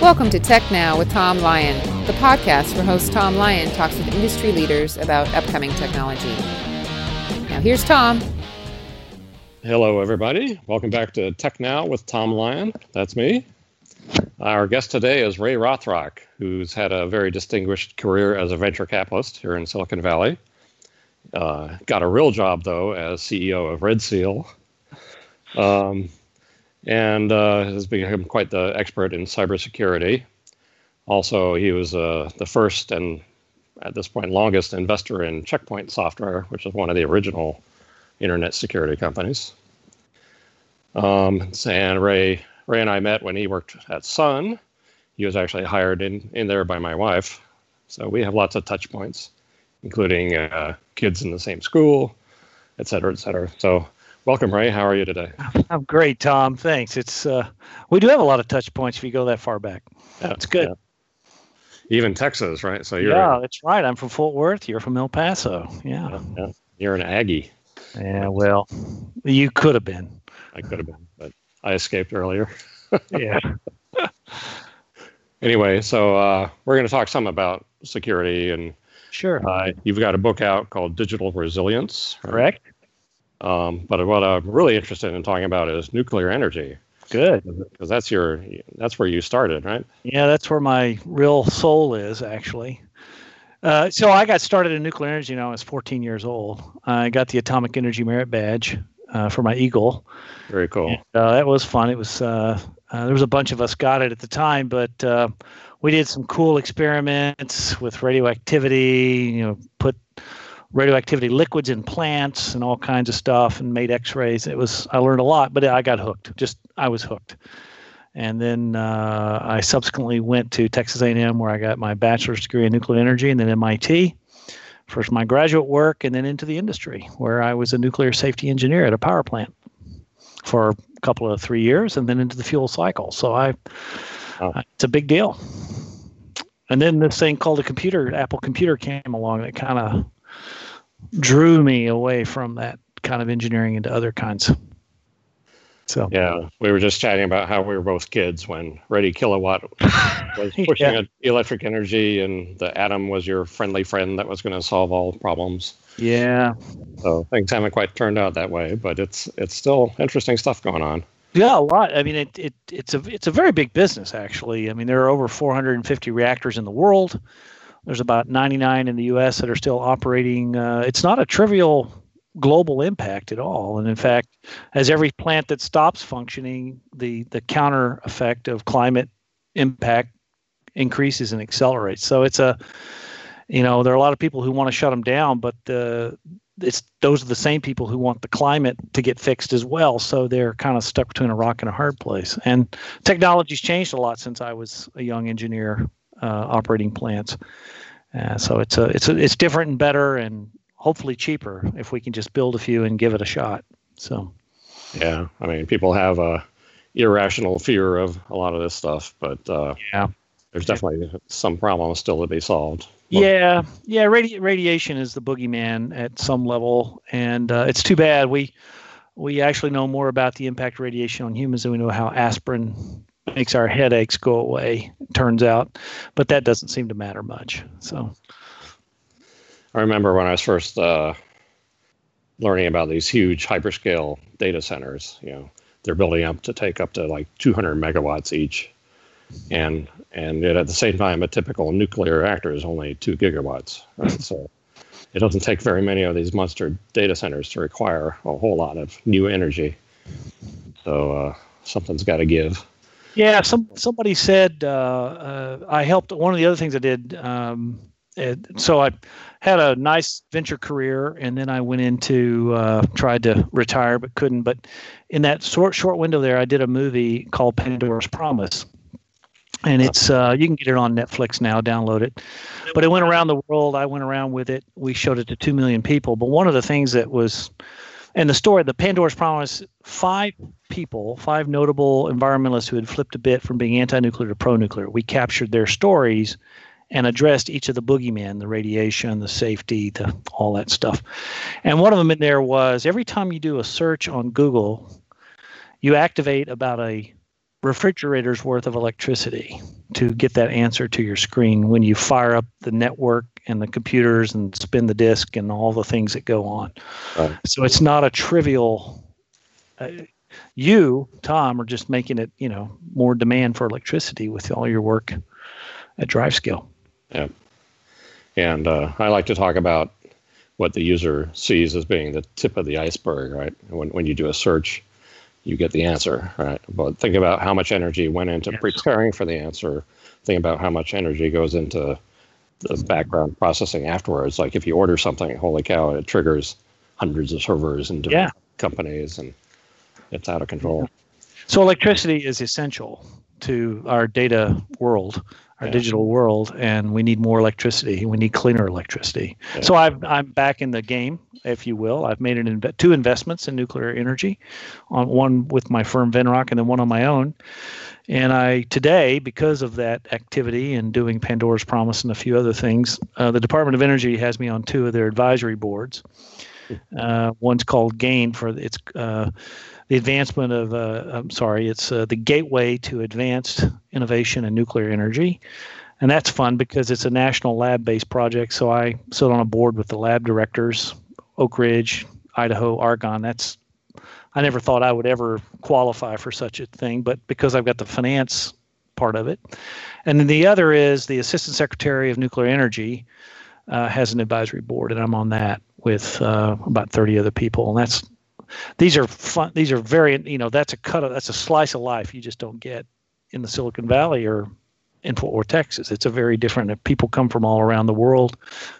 Welcome to Tech Now with Tom Lyon, the podcast where host Tom Lyon talks with industry leaders about upcoming technology. Now, here's Tom. Hello, everybody. Welcome back to Tech Now with Tom Lyon. That's me. Our guest today is Ray Rothrock, who's had a very distinguished career as a venture capitalist here in Silicon Valley. Uh, got a real job, though, as CEO of Red Seal. Um, and uh, has become quite the expert in cybersecurity. Also, he was uh, the first and at this point longest investor in Checkpoint Software, which is one of the original internet security companies. Um, and Ray, Ray and I met when he worked at Sun. He was actually hired in, in there by my wife. So we have lots of touch points, including uh, kids in the same school, et cetera, et cetera. So Welcome, Ray. How are you today? I'm great, Tom. Thanks. It's uh, we do have a lot of touch points if you go that far back. Yeah, it's good. Yeah. Even Texas, right? So you're yeah, that's right. I'm from Fort Worth. You're from El Paso. Yeah. yeah. You're an Aggie. Yeah. Well, you could have been. I could have been, but I escaped earlier. yeah. anyway, so uh, we're going to talk some about security and. Sure. Uh, you've got a book out called Digital Resilience. Right? Correct. Um, but what I'm really interested in talking about is nuclear energy. Good, because that's your that's where you started, right? Yeah, that's where my real soul is actually. Uh, so I got started in nuclear energy when I was 14 years old. I got the Atomic Energy Merit Badge uh, for my Eagle. Very cool. And, uh, that was fun. It was uh, uh, there was a bunch of us got it at the time, but uh, we did some cool experiments with radioactivity. You know, put radioactivity liquids in plants and all kinds of stuff and made x-rays. It was i learned a lot but i got hooked. Just i was hooked. And then uh, i subsequently went to texas a&m where i got my bachelor's degree in nuclear energy and then mit first my graduate work and then into the industry where i was a nuclear safety engineer at a power plant for a couple of three years and then into the fuel cycle. So i oh. it's a big deal. And then this thing called a computer apple computer came along that kind of drew me away from that kind of engineering into other kinds. So yeah, we were just chatting about how we were both kids when Reddy Kilowatt was pushing yeah. electric energy, and the atom was your friendly friend that was going to solve all problems. Yeah. So things haven't quite turned out that way, but it's it's still interesting stuff going on. Yeah, a lot. I mean, it, it it's a it's a very big business actually. I mean, there are over 450 reactors in the world. There's about 99 in the U.S. that are still operating. Uh, it's not a trivial global impact at all. And in fact, as every plant that stops functioning, the the counter effect of climate impact increases and accelerates. So it's a, you know, there are a lot of people who want to shut them down, but the it's those are the same people who want the climate to get fixed as well. So they're kind of stuck between a rock and a hard place. And technology's changed a lot since I was a young engineer operating plants. Uh, so it's a, it's a, it's different and better and hopefully cheaper if we can just build a few and give it a shot. So, yeah, I mean, people have a irrational fear of a lot of this stuff, but uh, yeah, there's definitely some problems still to be solved. Yeah, yeah, radi- radiation is the boogeyman at some level, and uh, it's too bad we we actually know more about the impact of radiation on humans than we know how aspirin makes our headaches go away turns out but that doesn't seem to matter much so. I remember when i was first uh, learning about these huge hyperscale data centers you know they're building up to take up to like 200 megawatts each. And and yet at the same time a typical nuclear reactor is only two gigawatts right? So it doesn't take very many of these monster data centers to require a whole lot of new energy. So uh, something's got to give yeah, some somebody said uh, uh, I helped. One of the other things I did. Um, it, so I had a nice venture career, and then I went into uh, tried to retire but couldn't. But in that short short window there, I did a movie called Pandora's Promise, and it's uh, you can get it on Netflix now. Download it. But it went around the world. I went around with it. We showed it to two million people. But one of the things that was and the story, the Pandora's Promise, five people, five notable environmentalists who had flipped a bit from being anti-nuclear to pro-nuclear. We captured their stories and addressed each of the boogeymen, the radiation, the safety, the all that stuff. And one of them in there was every time you do a search on Google, you activate about a refrigerator's worth of electricity to get that answer to your screen when you fire up the network and the computers and spin the disk and all the things that go on. Right. So it's not a trivial. Uh, you, Tom, are just making it, you know, more demand for electricity with all your work at DriveScale. Yeah, and uh, I like to talk about what the user sees as being the tip of the iceberg, right? When when you do a search, you get the answer, right? But think about how much energy went into yes. preparing for the answer. Think about how much energy goes into the background processing afterwards. Like if you order something, holy cow, it triggers hundreds of servers and different yeah. companies, and it's out of control. So electricity is essential to our data world, our yeah. digital world, and we need more electricity. We need cleaner electricity. Yeah. So i am back in the game, if you will. I've made an inv- two investments in nuclear energy, on one with my firm Venrock, and then one on my own. And I today, because of that activity and doing Pandora's Promise and a few other things, uh, the Department of Energy has me on two of their advisory boards. Uh, one's called GAIN for its uh, the advancement of. Uh, I'm sorry, it's uh, the Gateway to Advanced Innovation in Nuclear Energy, and that's fun because it's a national lab-based project. So I sit on a board with the lab directors, Oak Ridge, Idaho, Argonne. That's I never thought I would ever qualify for such a thing, but because I've got the finance part of it. And then the other is the Assistant Secretary of Nuclear Energy uh, has an advisory board, and I'm on that with uh, about 30 other people. And that's these are fun. These are very you know that's a cut. Of, that's a slice of life you just don't get in the Silicon Valley or in Fort Worth, Texas. It's a very different. People come from all around the world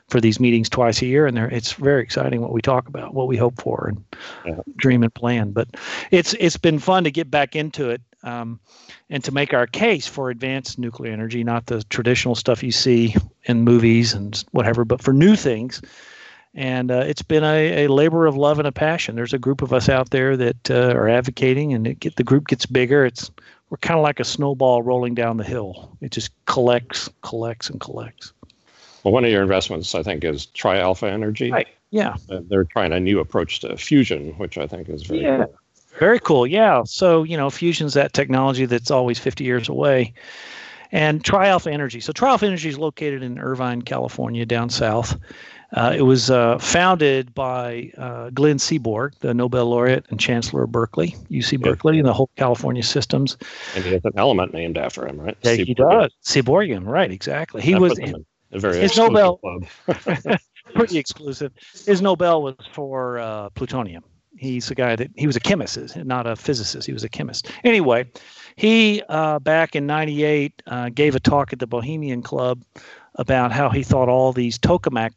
for these meetings twice a year, and it's very exciting what we talk about, what we hope for, and yeah. dream and plan. But it's it's been fun to get back into it um, and to make our case for advanced nuclear energy, not the traditional stuff you see in movies and whatever, but for new things. And uh, it's been a, a labor of love and a passion. There's a group of us out there that uh, are advocating, and it get, the group gets bigger. It's we're kind of like a snowball rolling down the hill. It just collects, collects, and collects. Well, one of your investments, I think, is Tri Alpha Energy. Right. Yeah. Uh, they're trying a new approach to fusion, which I think is very yeah. cool. Very cool. Yeah. So, you know, fusion's that technology that's always 50 years away. And TriAlpha Energy. So, TriAlpha Energy is located in Irvine, California, down south. Uh, it was uh, founded by uh, Glenn Seaborg, the Nobel laureate and chancellor of Berkeley, UC Berkeley, and the whole California systems. And he has an element named after him, right? Yeah, he does. Seaborgium, right? Exactly. He that was a very his Nobel pretty exclusive. His Nobel was for uh, plutonium. He's a guy that he was a chemist, not a physicist. He was a chemist. Anyway, he uh, back in '98 uh, gave a talk at the Bohemian Club about how he thought all these tokamak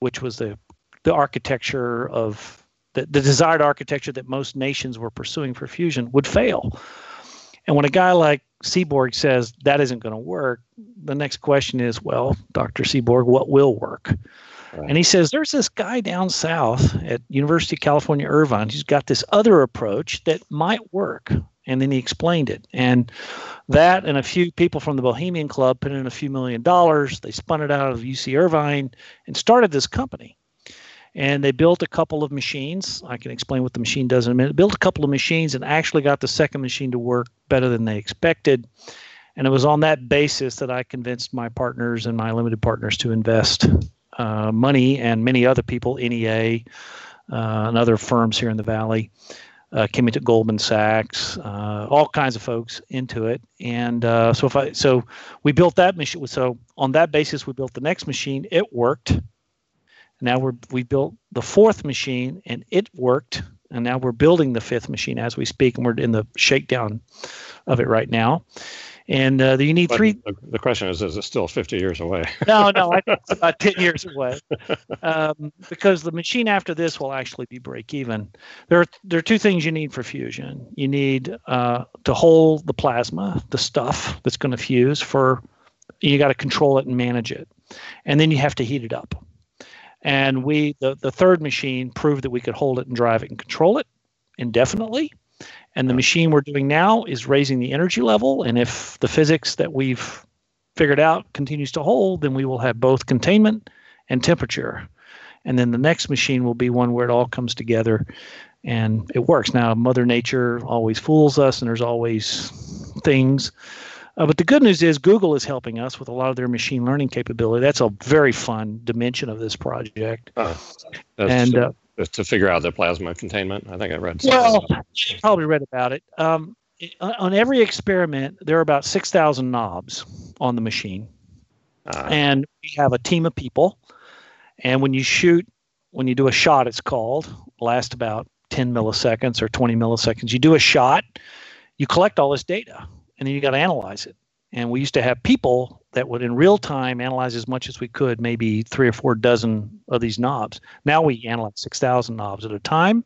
which was the the architecture of the, the desired architecture that most nations were pursuing for fusion would fail. And when a guy like Seaborg says that isn't going to work, the next question is, well, Dr. Seaborg, what will work? Right. And he says there's this guy down south at University of California Irvine who's got this other approach that might work. And then he explained it. And that and a few people from the Bohemian Club put in a few million dollars. They spun it out of UC Irvine and started this company. And they built a couple of machines. I can explain what the machine does in a minute. Built a couple of machines and actually got the second machine to work better than they expected. And it was on that basis that I convinced my partners and my limited partners to invest uh, money and many other people, NEA uh, and other firms here in the Valley, uh, came into Goldman Sachs, uh, all kinds of folks into it. And uh, so if I so we built that machine. So on that basis, we built the next machine. It worked. Now we're we built the fourth machine and it worked. And now we're building the fifth machine as we speak, and we're in the shakedown of it right now. And uh, you need but three. The question is, is it still 50 years away? no, no, I think it's about 10 years away. Um, because the machine after this will actually be break even. There are, there are two things you need for fusion. You need uh, to hold the plasma, the stuff that's going to fuse, for you got to control it and manage it. And then you have to heat it up. And we, the, the third machine, proved that we could hold it and drive it and control it indefinitely and the machine we're doing now is raising the energy level. And if the physics that we've figured out continues to hold, then we will have both containment and temperature. And then the next machine will be one where it all comes together and it works. Now, Mother Nature always fools us, and there's always things. Uh, but the good news is Google is helping us with a lot of their machine learning capability. That's a very fun dimension of this project. Oh, and uh, to figure out the plasma containment, I think I read. Well, you probably read about it. Um, on every experiment, there are about six thousand knobs on the machine, uh, and we have a team of people. And when you shoot, when you do a shot, it's called last about 10 milliseconds or 20 milliseconds. You do a shot, you collect all this data, and then you got to analyze it. And we used to have people that would, in real time, analyze as much as we could, maybe three or four dozen of these knobs. Now we analyze 6,000 knobs at a time.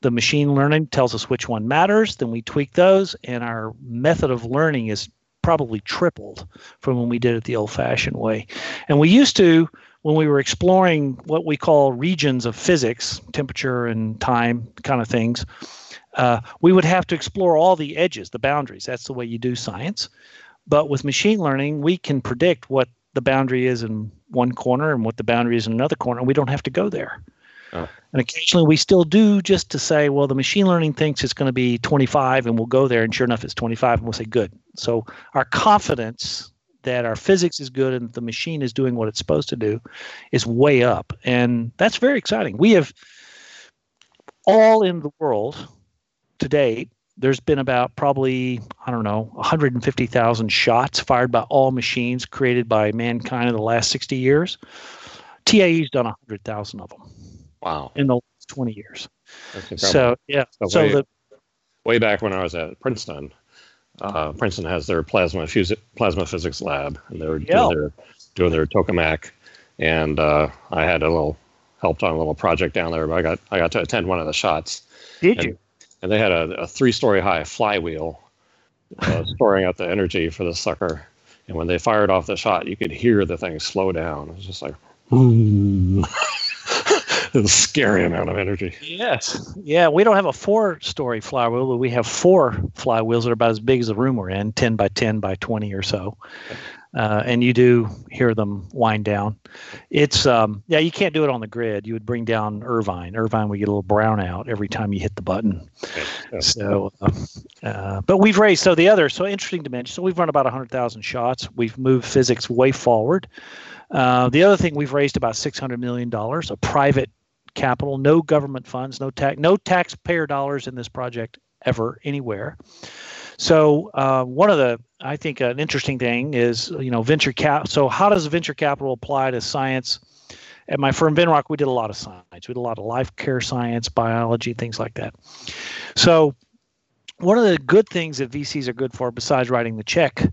The machine learning tells us which one matters, then we tweak those, and our method of learning is probably tripled from when we did it the old fashioned way. And we used to, when we were exploring what we call regions of physics, temperature and time kind of things, uh, we would have to explore all the edges, the boundaries. That's the way you do science. But with machine learning, we can predict what the boundary is in one corner and what the boundary is in another corner, and we don't have to go there. Oh. And occasionally we still do just to say, well, the machine learning thinks it's going to be 25 and we'll go there. And sure enough, it's 25 and we'll say, good. So our confidence that our physics is good and the machine is doing what it's supposed to do is way up. And that's very exciting. We have all in the world to date, there's been about probably, I don't know, 150,000 shots fired by all machines created by mankind in the last 60 years. TAE's done 100,000 of them. Wow. In the last 20 years. So, yeah. So, so way, the, way back when I was at Princeton, uh, Princeton has their plasma plasma physics lab, and they were yeah. doing their doing their tokamak, and uh, I had a little helped on a little project down there. But I got I got to attend one of the shots. Did and, you? And they had a, a three story high flywheel uh, storing out the energy for the sucker. And when they fired off the shot, you could hear the thing slow down. It was just like, it a scary amount of energy. Yes. Yeah, we don't have a four story flywheel, but we have four flywheels that are about as big as the room we're in 10 by 10 by 20 or so. Uh, and you do hear them wind down. It's, um, yeah, you can't do it on the grid. You would bring down Irvine. Irvine would get a little brown out every time you hit the button. Okay. So, uh, uh, but we've raised, so the other, so interesting to mention, so we've run about 100,000 shots. We've moved physics way forward. Uh, the other thing, we've raised about $600 million, a private capital, no government funds, no tax, no taxpayer dollars in this project ever anywhere. So uh, one of the, I think, an interesting thing is, you know, venture cap. So how does venture capital apply to science? At my firm, Venrock, we did a lot of science. We did a lot of life care science, biology, things like that. So one of the good things that VCs are good for, besides writing the check,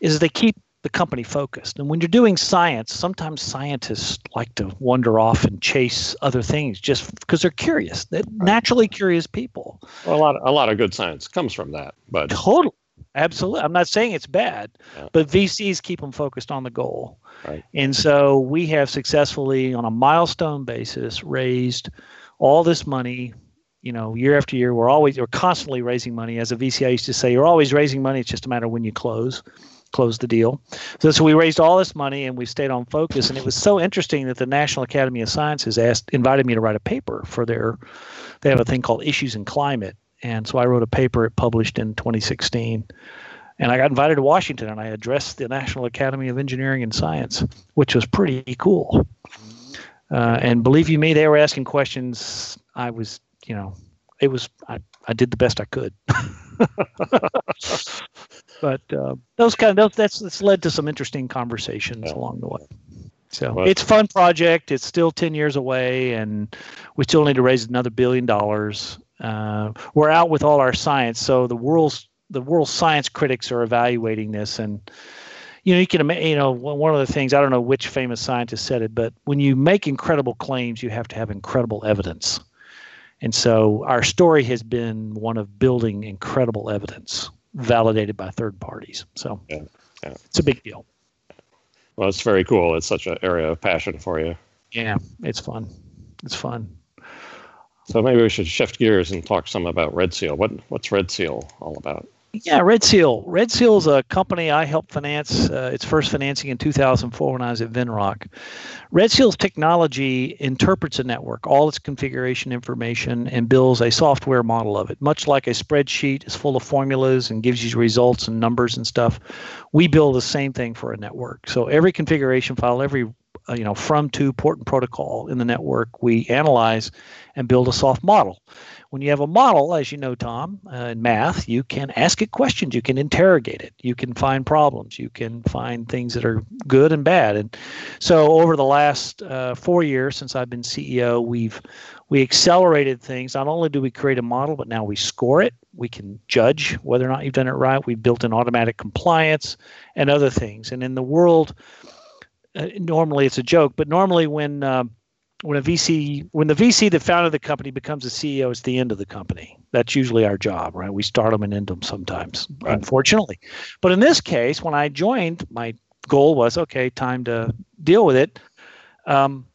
is they keep the company focused. And when you're doing science, sometimes scientists like to wander off and chase other things just because they're curious. They're naturally curious people. Well, a lot, of, a lot of good science comes from that. But totally, absolutely. I'm not saying it's bad, yeah. but VCs keep them focused on the goal. Right. And so we have successfully, on a milestone basis, raised all this money you know, year after year, we're always we're constantly raising money. As a VC, I used to say, you're always raising money. It's just a matter of when you close close the deal. So, so we raised all this money and we stayed on focus. And it was so interesting that the National Academy of Sciences asked, invited me to write a paper for their. They have a thing called Issues in Climate, and so I wrote a paper. It published in 2016, and I got invited to Washington, and I addressed the National Academy of Engineering and Science, which was pretty cool. Uh, and believe you me, they were asking questions. I was, you know, it was I, I did the best I could. but uh, those kind of those, that's that's led to some interesting conversations yeah. along the way. So well, it's a fun project. It's still ten years away, and we still need to raise another billion dollars. Uh, we're out with all our science, so the world's the world science critics are evaluating this, and you know you can you know one of the things I don't know which famous scientist said it, but when you make incredible claims, you have to have incredible evidence. And so our story has been one of building incredible evidence validated by third parties. So yeah, yeah. it's a big deal. Well, it's very cool. It's such an area of passion for you. Yeah, it's fun. It's fun. So maybe we should shift gears and talk some about Red Seal. What what's Red Seal all about? Yeah, Red Seal. Red Seal is a company I helped finance uh, its first financing in 2004 when I was at Venrock. Red Seal's technology interprets a network, all its configuration information, and builds a software model of it. Much like a spreadsheet is full of formulas and gives you results and numbers and stuff, we build the same thing for a network. So every configuration file, every uh, you know from to port and protocol in the network, we analyze and build a soft model when you have a model, as you know, Tom, uh, in math, you can ask it questions, you can interrogate it, you can find problems, you can find things that are good and bad. And so, over the last uh, four years since I've been CEO, we've we accelerated things. Not only do we create a model, but now we score it. We can judge whether or not you've done it right. We've built in automatic compliance and other things. And in the world, uh, normally it's a joke, but normally when um, when a VC, when the VC that founded the company becomes a CEO, it's the end of the company. That's usually our job, right? We start them and end them sometimes, right. unfortunately. But in this case, when I joined, my goal was okay, time to deal with it. Um,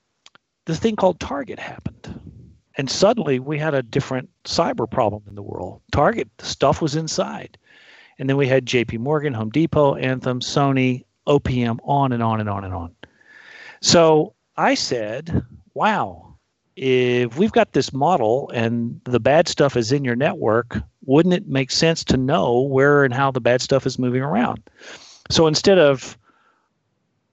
this thing called Target happened. And suddenly we had a different cyber problem in the world. Target, the stuff was inside. And then we had JP Morgan, Home Depot, Anthem, Sony, OPM, on and on and on and on. So I said, wow, if we've got this model and the bad stuff is in your network, wouldn't it make sense to know where and how the bad stuff is moving around? So instead of,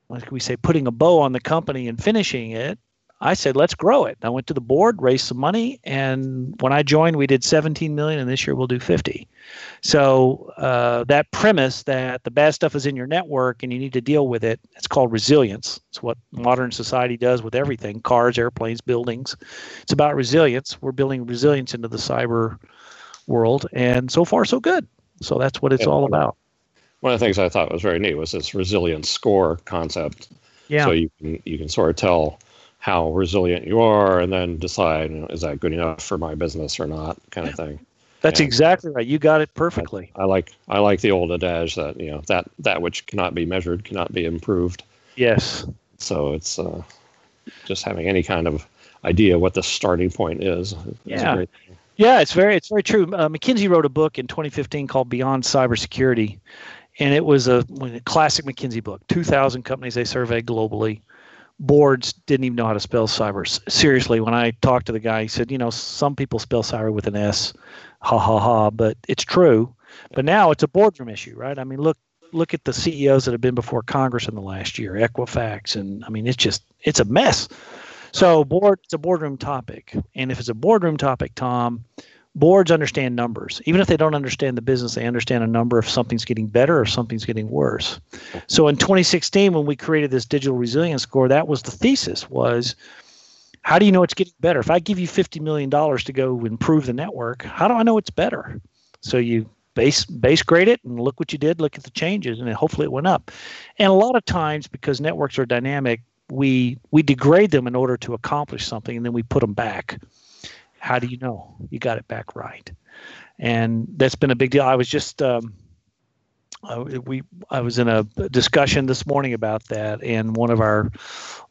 like we say, putting a bow on the company and finishing it, I said, let's grow it. I went to the board, raised some money, and when I joined, we did 17 million, and this year we'll do 50. So uh, that premise that the bad stuff is in your network and you need to deal with it, it's called resilience. It's what modern society does with everything: cars, airplanes, buildings. It's about resilience. We're building resilience into the cyber world, and so far so good. So that's what it's all about. One of the things I thought was very neat was this resilience score concept. Yeah. So you can you can sort of tell how resilient you are and then decide you know, is that good enough for my business or not kind of thing. That's and exactly right. You got it perfectly. I, I, like i like the old adage that you know that that which cannot be measured cannot be improved. Yes. So it's uh, just having any kind of idea what the starting point is, is yeah. yeah it's very it's very true. Uh, mckinsey wrote a book in 2015 called beyond cybersecurity and it was a, a classic mckinsey book. 2000 companies they surveyed globally boards didn't even know how to spell cyber. Seriously, when I talked to the guy, he said, you know, some people spell cyber with an S, ha ha ha, but it's true. But now it's a boardroom issue, right? I mean, look look at the CEOs that have been before Congress in the last year, Equifax, and I mean, it's just it's a mess. So board it's a boardroom topic, and if it's a boardroom topic, Tom, boards understand numbers. Even if they don't understand the business, they understand a number if something's getting better or something's getting worse. So in 2016, when we created this digital resilience score, that was the thesis was how do you know it's getting better? If I give you $50 million to go improve the network, how do I know it's better? So you base base grade it and look what you did, look at the changes, and then hopefully it went up. And a lot of times, because networks are dynamic, we we degrade them in order to accomplish something, and then we put them back how do you know you got it back right? And that's been a big deal. I was just um, uh, we I was in a discussion this morning about that, and one of our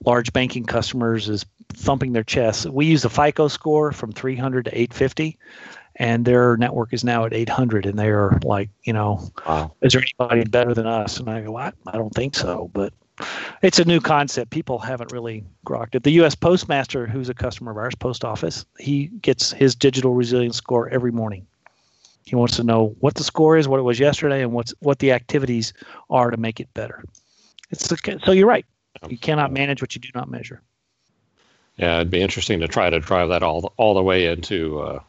large banking customers is thumping their chest. We use the FICO score from 300 to 850, and their network is now at 800, and they are like, you know, wow. is there anybody better than us? And I go, what? I don't think so, but it's a new concept. People haven't really grokked it. The U.S. Postmaster, who's a customer of ours, Post Office, he gets his digital resilience score every morning. He wants to know what the score is, what it was yesterday, and what's what the activities are to make it better. It's so you're right. You cannot manage what you do not measure. Yeah, it'd be interesting to try to drive that all all the way into uh,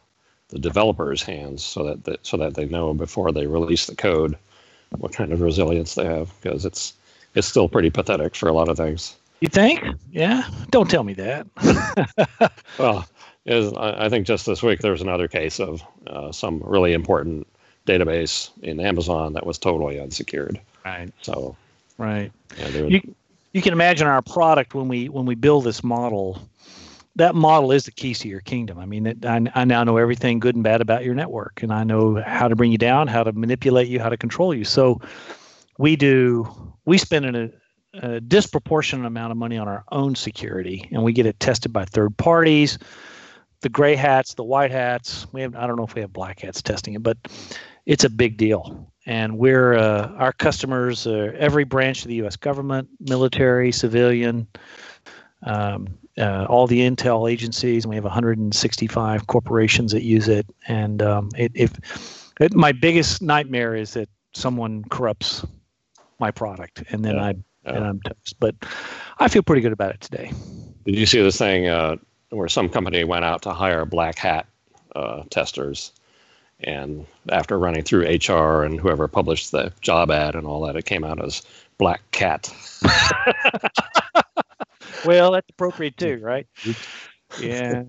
the developers' hands, so that, that so that they know before they release the code what kind of resilience they have, because it's is still pretty pathetic for a lot of things. You think? Yeah. Don't tell me that. well, is I think just this week there was another case of uh, some really important database in Amazon that was totally unsecured. Right. So. Right. Yeah, you you can imagine our product when we when we build this model. That model is the keys to your kingdom. I mean, it, I, I now know everything good and bad about your network, and I know how to bring you down, how to manipulate you, how to control you. So, we do we spend a, a disproportionate amount of money on our own security, and we get it tested by third parties. The gray hats, the white hats. We have I don't know if we have black hats testing it, but it's a big deal. And we're uh, our customers, every branch of the U.S. government, military, civilian, um, uh, all the intel agencies. We have 165 corporations that use it, and um, it, if it, my biggest nightmare is that someone corrupts my product, and then yeah. I yeah. and I'm toast. But I feel pretty good about it today. Did you see this thing uh, where some company went out to hire black hat uh, testers? And after running through HR and whoever published the job ad and all that, it came out as black cat. well, that's appropriate too, right? Yeah,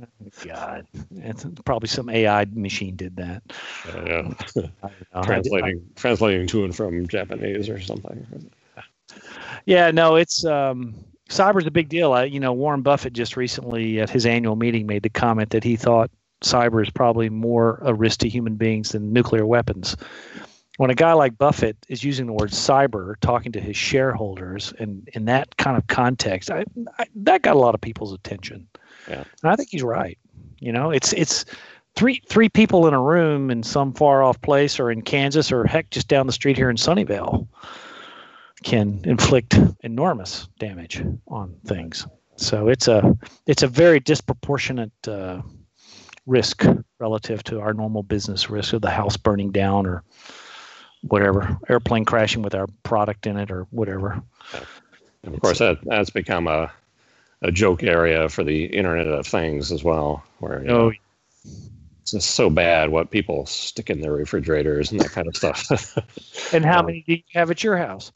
God, it's probably some AI machine did that. Uh, yeah, translating I, translating to and from Japanese or something. Yeah, no, it's um, cyber's a big deal. I, you know, Warren Buffett just recently at his annual meeting made the comment that he thought cyber is probably more a risk to human beings than nuclear weapons. When a guy like Buffett is using the word cyber, talking to his shareholders, and in that kind of context, I, I, that got a lot of people's attention. Yeah. And I think he's right. You know, it's it's three three people in a room in some far off place, or in Kansas, or heck, just down the street here in Sunnyvale, can inflict enormous damage on things. So it's a it's a very disproportionate uh, risk relative to our normal business risk of the house burning down or whatever airplane crashing with our product in it or whatever. And of course, that that's become a a joke area for the Internet of Things as well, where you oh, it's just so bad what people stick in their refrigerators and that kind of stuff. and how um, many do you have at your house?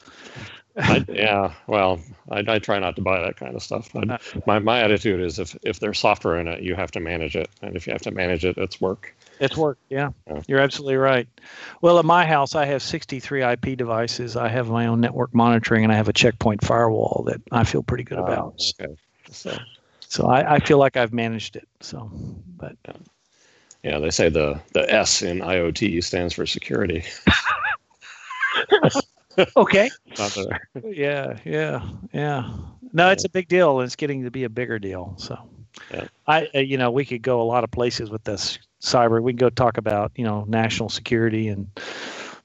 I, yeah, well, I, I, try not to buy that kind of stuff. But my, my attitude is if, if there's software in it, you have to manage it. And if you have to manage it, it's work. It's work, yeah. yeah. You're absolutely right. Well, at my house, I have 63 IP devices. I have my own network monitoring, and I have a checkpoint firewall that I feel pretty good oh, about. Okay. So, so I, I feel like I've managed it. So, but. Yeah. yeah, they say the, the S in IoT stands for security. okay. yeah, yeah, yeah. No, it's a big deal, it's getting to be a bigger deal. So, yeah. I, uh, you know, we could go a lot of places with this cyber. We can go talk about, you know, national security and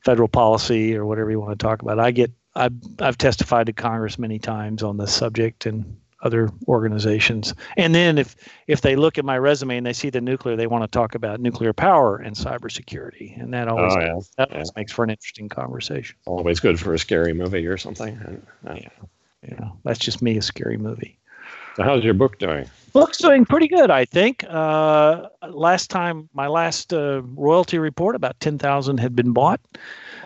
federal policy or whatever you want to talk about. I get, I've, I've testified to Congress many times on this subject, and other organizations. And then if if they look at my resume and they see the nuclear, they want to talk about nuclear power and cybersecurity, and that always, oh, yeah. that yeah. always makes for an interesting conversation. Always good for a scary movie or something. Yeah, yeah, that's just me a scary movie. So how's your book doing? Book's doing pretty good, I think. Uh, last time, my last uh, royalty report, about ten thousand had been bought.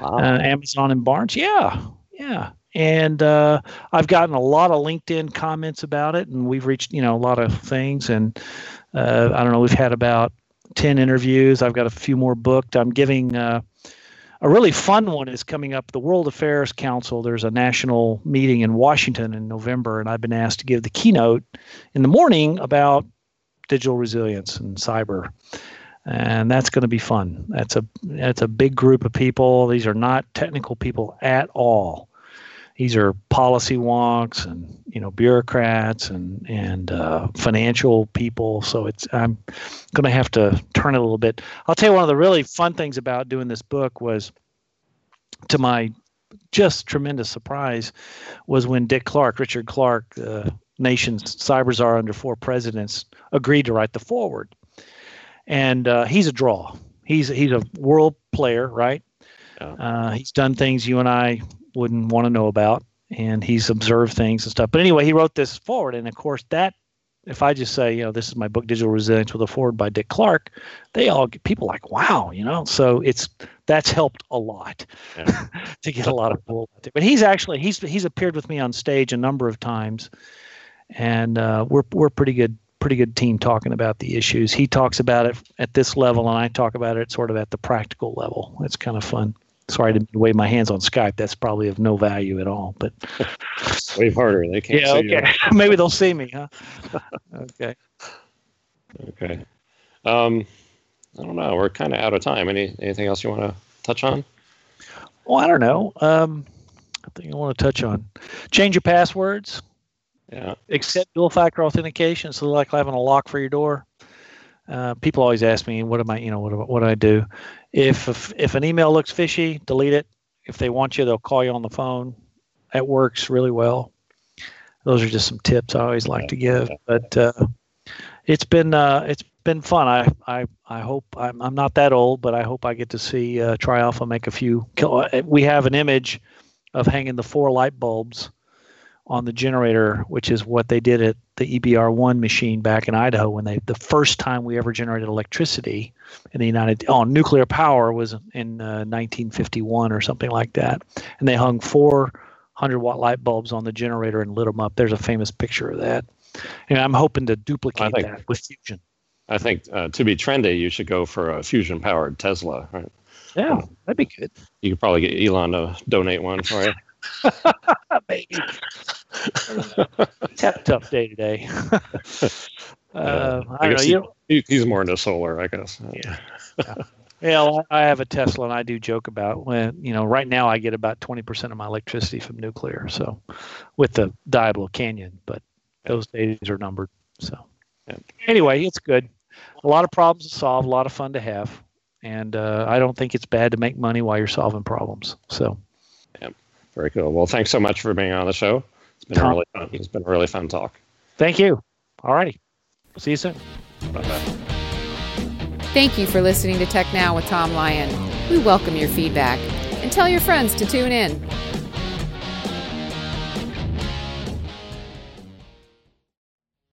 Wow. Uh, Amazon and Barnes. Yeah, yeah and uh, I've gotten a lot of LinkedIn comments about it, and we've reached you know a lot of things, and uh, I don't know, we've had about ten interviews. I've got a few more booked. I'm giving uh, a really fun one is coming up. The World Affairs Council. There's a national meeting in Washington in November, and I've been asked to give the keynote in the morning about digital resilience and cyber and that's going to be fun. That's a that's a big group of people. These are not technical people at all these are policy wonks and you know bureaucrats and and uh, financial people. So it's I'm going to have to turn it a little bit. I'll tell you one of the really fun things about doing this book was, to my just tremendous surprise, was when Dick Clarke, Richard Clarke, the nation's cyber czar under four presidents, agreed to write the foreword. And uh, he's a draw. He's he's a world player, right? Uh, he's done things you and I wouldn't want to know about, and he's observed things and stuff. But anyway, he wrote this forward. and of course that. If I just say, you know, this is my book, Digital Resilience with a Forward by Dick Clarke, they all get people like, wow, you know. So it's that's helped a lot yeah. to get a lot of pull. But he's actually he's he's appeared with me on stage a number of times, and uh, we're we're pretty good pretty good team talking about the issues. He talks about it at this level, and I talk about it sort of at the practical level. It's kind of fun. Sorry to wave my hands on Skype. That's probably of no value at all. But wave harder. They can't. Yeah. okay. Maybe they'll see me. Huh. okay. Okay. Um, I don't know. We're kind of out of time. Any anything else you want to touch on? Well, I don't know. Um, I think I want to touch on change your passwords. Yeah. Accept dual factor authentication. So like having a lock for your door. Uh, people always ask me, "What am I? You know, what what do I do?" If, if if an email looks fishy, delete it. If they want you, they'll call you on the phone. That works really well. Those are just some tips I always like to give. But uh, it's been uh, it's been fun. I I I hope I'm I'm not that old, but I hope I get to see uh, TriAlpha make a few. Uh, we have an image of hanging the four light bulbs on the generator, which is what they did at the EBR1 machine back in Idaho when they the first time we ever generated electricity in the United oh nuclear power was in uh, 1951 or something like that, and they hung four hundred watt light bulbs on the generator and lit them up. There's a famous picture of that, and I'm hoping to duplicate think, that with fusion. I think uh, to be trendy, you should go for a fusion powered Tesla, right? Yeah, that'd be good. You could probably get Elon to donate one for you. Maybe. tough, tough day today. uh, I, I don't know. He, you he's more into solar, I guess. Yeah. yeah. Well, I have a Tesla, and I do joke about when you know. Right now, I get about twenty percent of my electricity from nuclear, so with the Diablo Canyon, but those days are numbered. So yeah. anyway, it's good. A lot of problems to solve, a lot of fun to have, and uh, I don't think it's bad to make money while you're solving problems. So yeah. very cool. Well, thanks so much for being on the show. It's been Tom, really fun. It's been a really fun talk. Thank you. All righty. See you soon. Bye bye. Thank you for listening to Tech Now with Tom Lyon. We welcome your feedback and tell your friends to tune in.